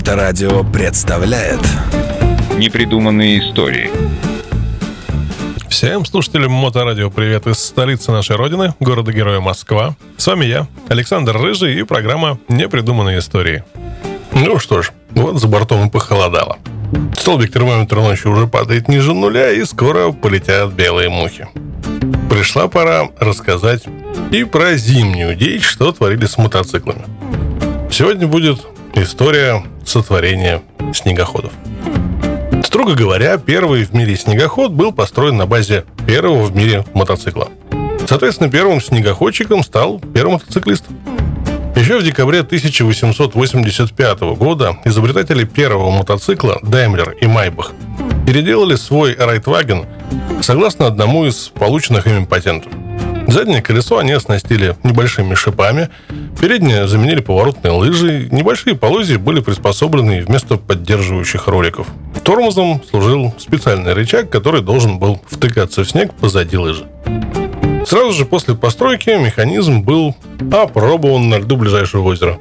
Моторадио представляет Непридуманные истории Всем слушателям Моторадио привет из столицы нашей родины, города-героя Москва. С вами я, Александр Рыжий и программа «Непридуманные истории». Ну что ж, вот за бортом и похолодало. Столбик термометра ночью уже падает ниже нуля, и скоро полетят белые мухи. Пришла пора рассказать и про зимнюю дичь, что творили с мотоциклами. Сегодня будет история сотворения снегоходов. Строго говоря, первый в мире снегоход был построен на базе первого в мире мотоцикла. Соответственно, первым снегоходчиком стал первый мотоциклист. Еще в декабре 1885 года изобретатели первого мотоцикла Daimler и Майбах переделали свой Райтваген согласно одному из полученных ими патентов. Заднее колесо они оснастили небольшими шипами, переднее заменили поворотные лыжи, небольшие полозья были приспособлены вместо поддерживающих роликов. Тормозом служил специальный рычаг, который должен был втыкаться в снег позади лыжи. Сразу же после постройки механизм был опробован на льду ближайшего озера.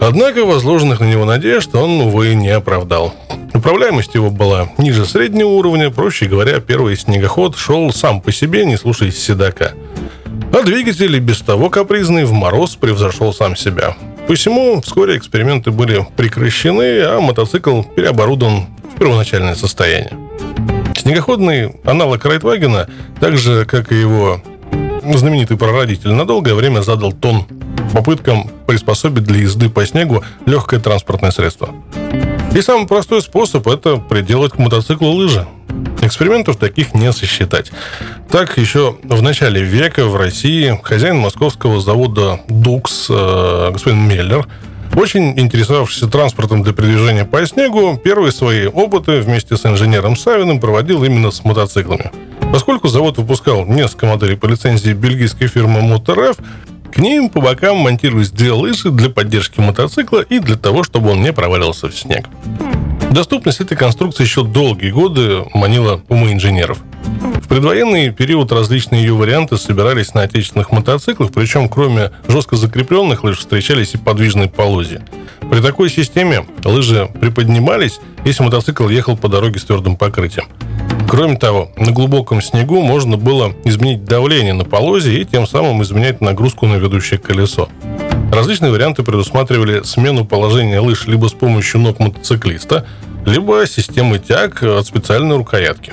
Однако возложенных на него надежд он, увы, не оправдал. Управляемость его была ниже среднего уровня, проще говоря, первый снегоход шел сам по себе, не слушаясь седока. А двигатель без того капризный в мороз превзошел сам себя. Посему вскоре эксперименты были прекращены, а мотоцикл переоборудован в первоначальное состояние. Снегоходный аналог Райтвагена, так же, как и его знаменитый прародитель, на долгое время задал тон попыткам приспособить для езды по снегу легкое транспортное средство. И самый простой способ – это приделать к мотоциклу лыжи. Экспериментов таких не сосчитать. Так, еще в начале века в России хозяин московского завода «Дукс» э, господин Меллер очень интересовавшийся транспортом для передвижения по снегу, первые свои опыты вместе с инженером Савиным проводил именно с мотоциклами. Поскольку завод выпускал несколько моделей по лицензии бельгийской фирмы Motorf, к ним по бокам монтировались две лыжи для поддержки мотоцикла и для того, чтобы он не проваливался в снег. Доступность этой конструкции еще долгие годы манила умы инженеров. В предвоенный период различные ее варианты собирались на отечественных мотоциклах, причем кроме жестко закрепленных лыж встречались и подвижные полозья. При такой системе лыжи приподнимались, если мотоцикл ехал по дороге с твердым покрытием. Кроме того, на глубоком снегу можно было изменить давление на полозе и тем самым изменять нагрузку на ведущее колесо. Различные варианты предусматривали смену положения лыж либо с помощью ног мотоциклиста, либо системы тяг от специальной рукоятки.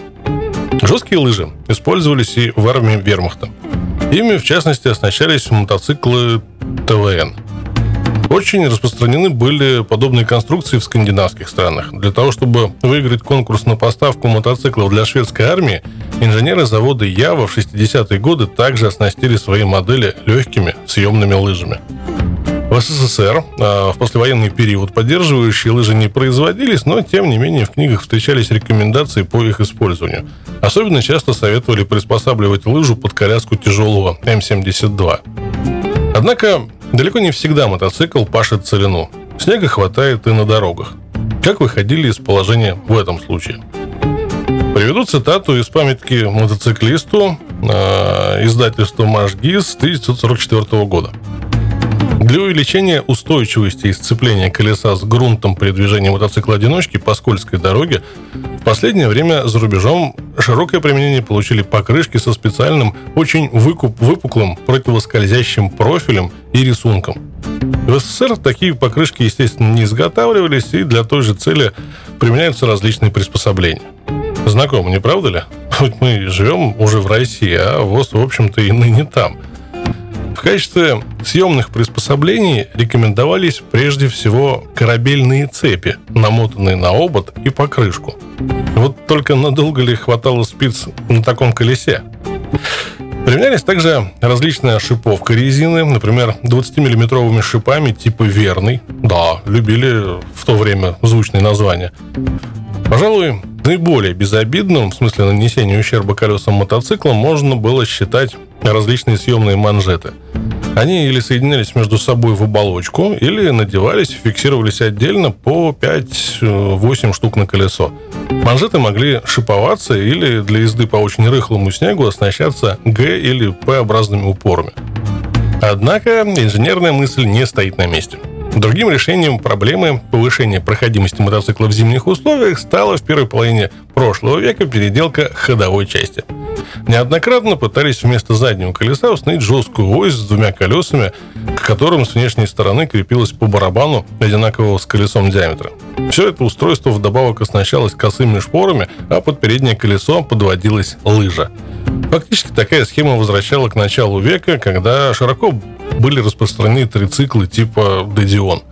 Жесткие лыжи использовались и в армии вермахта. Ими, в частности, оснащались мотоциклы ТВН – очень распространены были подобные конструкции в скандинавских странах. Для того, чтобы выиграть конкурс на поставку мотоциклов для шведской армии, инженеры завода Ява в 60-е годы также оснастили свои модели легкими съемными лыжами. В СССР а, в послевоенный период поддерживающие лыжи не производились, но тем не менее в книгах встречались рекомендации по их использованию. Особенно часто советовали приспосабливать лыжу под коляску тяжелого М-72. Однако Далеко не всегда мотоцикл пашет целину. Снега хватает и на дорогах. Как выходили из положения в этом случае? Приведу цитату из памятки мотоциклисту э, издательства «Машгиз» 1944 года. Для увеличения устойчивости и сцепления колеса с грунтом при движении мотоцикла-одиночки по скользкой дороге в последнее время за рубежом широкое применение получили покрышки со специальным, очень выкуп, выпуклым противоскользящим профилем и рисунком. В СССР такие покрышки, естественно, не изготавливались, и для той же цели применяются различные приспособления. Знакомо, не правда ли? Хоть мы живем уже в России, а ВОЗ, в общем-то, и ныне там – в качестве съемных приспособлений рекомендовались прежде всего корабельные цепи, намотанные на обод и покрышку. Вот только надолго ли хватало спиц на таком колесе? Применялись также различная шиповка резины, например, 20-миллиметровыми шипами типа верный. Да, любили в то время звучные названия. Пожалуй, наиболее безобидным, в смысле нанесения ущерба колесам мотоцикла, можно было считать различные съемные манжеты. Они или соединялись между собой в оболочку, или надевались и фиксировались отдельно по 5-8 штук на колесо. Манжеты могли шиповаться или для езды по очень рыхлому снегу оснащаться Г- или П-образными упорами. Однако инженерная мысль не стоит на месте. Другим решением проблемы повышения проходимости мотоцикла в зимних условиях стала в первой половине прошлого века переделка ходовой части. Неоднократно пытались вместо заднего колеса установить жесткую ось с двумя колесами, к которым с внешней стороны крепилась по барабану одинакового с колесом диаметра. Все это устройство вдобавок оснащалось косыми шпорами, а под переднее колесо подводилась лыжа. Фактически такая схема возвращала к началу века, когда широко были распространены трициклы типа Дедион.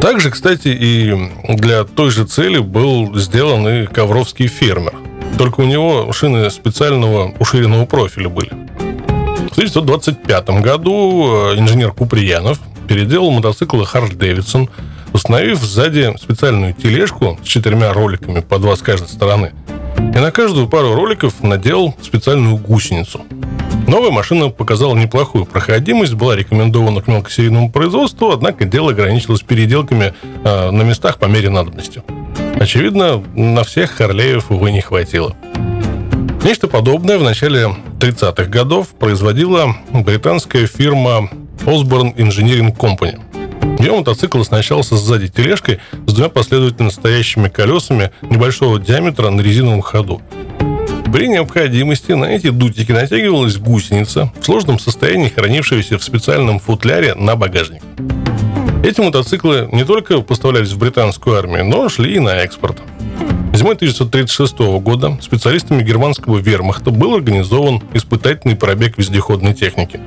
Также, кстати, и для той же цели был сделан и ковровский фермер. Только у него шины специального уширенного профиля были. В 1925 году э, инженер Куприянов переделал мотоциклы Харли Дэвидсон, установив сзади специальную тележку с четырьмя роликами по два с каждой стороны. И на каждую пару роликов надел специальную гусеницу. Новая машина показала неплохую проходимость, была рекомендована к мелкосерийному производству, однако дело ограничилось переделками э, на местах по мере надобности. Очевидно, на всех Харлеев, увы, не хватило. Нечто подобное в начале 30-х годов производила британская фирма Osborne Engineering Company. Ее мотоцикл оснащался сзади тележкой с двумя последовательно стоящими колесами небольшого диаметра на резиновом ходу. При необходимости на эти дутики натягивалась гусеница в сложном состоянии, хранившаяся в специальном футляре на багажник. Эти мотоциклы не только поставлялись в британскую армию, но шли и на экспорт. Зимой 1936 года специалистами германского вермахта был организован испытательный пробег вездеходной техники.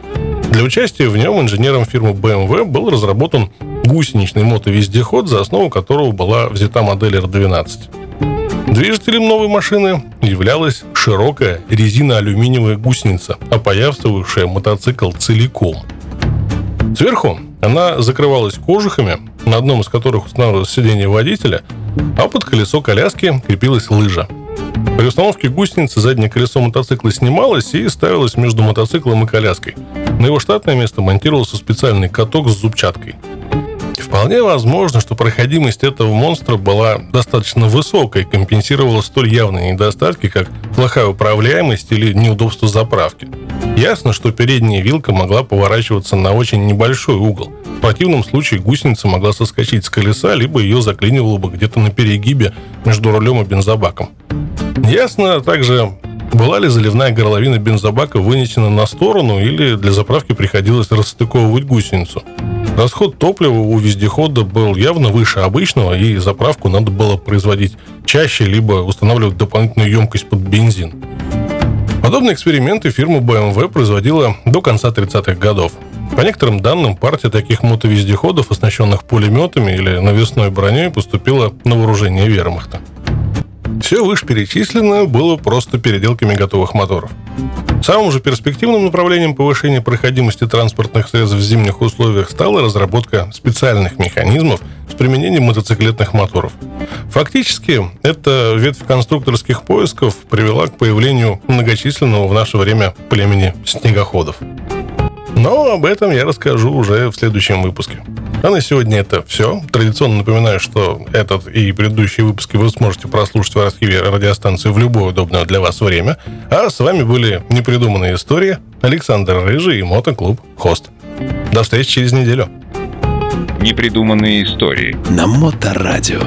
Для участия в нем инженером фирмы BMW был разработан гусеничный мотовездеход, за основу которого была взята модель R12. Движителем новой машины являлась широкая резино-алюминиевая гусеница, опоясывавшая мотоцикл целиком. Сверху она закрывалась кожухами, на одном из которых устанавливалось сиденье водителя, а под колесо коляски крепилась лыжа. При установке гусеницы заднее колесо мотоцикла снималось и ставилось между мотоциклом и коляской. На его штатное место монтировался специальный каток с зубчаткой – Вполне возможно, что проходимость этого монстра была достаточно высокой и компенсировала столь явные недостатки, как плохая управляемость или неудобство заправки. Ясно, что передняя вилка могла поворачиваться на очень небольшой угол. В противном случае гусеница могла соскочить с колеса, либо ее заклинивало бы где-то на перегибе между рулем и бензобаком. Ясно также, была ли заливная горловина бензобака вынесена на сторону или для заправки приходилось расстыковывать гусеницу. Расход топлива у вездехода был явно выше обычного, и заправку надо было производить чаще, либо устанавливать дополнительную емкость под бензин. Подобные эксперименты фирма BMW производила до конца 30-х годов. По некоторым данным, партия таких мотовездеходов, оснащенных пулеметами или навесной броней, поступила на вооружение вермахта. Все вышеперечисленное было просто переделками готовых моторов. Самым же перспективным направлением повышения проходимости транспортных средств в зимних условиях стала разработка специальных механизмов с применением мотоциклетных моторов. Фактически, эта ветвь конструкторских поисков привела к появлению многочисленного в наше время племени снегоходов. Но об этом я расскажу уже в следующем выпуске. А на сегодня это все. Традиционно напоминаю, что этот и предыдущие выпуски вы сможете прослушать в архиве радиостанции в любое удобное для вас время. А с вами были непридуманные истории Александр Рыжий и Мотоклуб Хост. До встречи через неделю. Непридуманные истории. На Моторадио.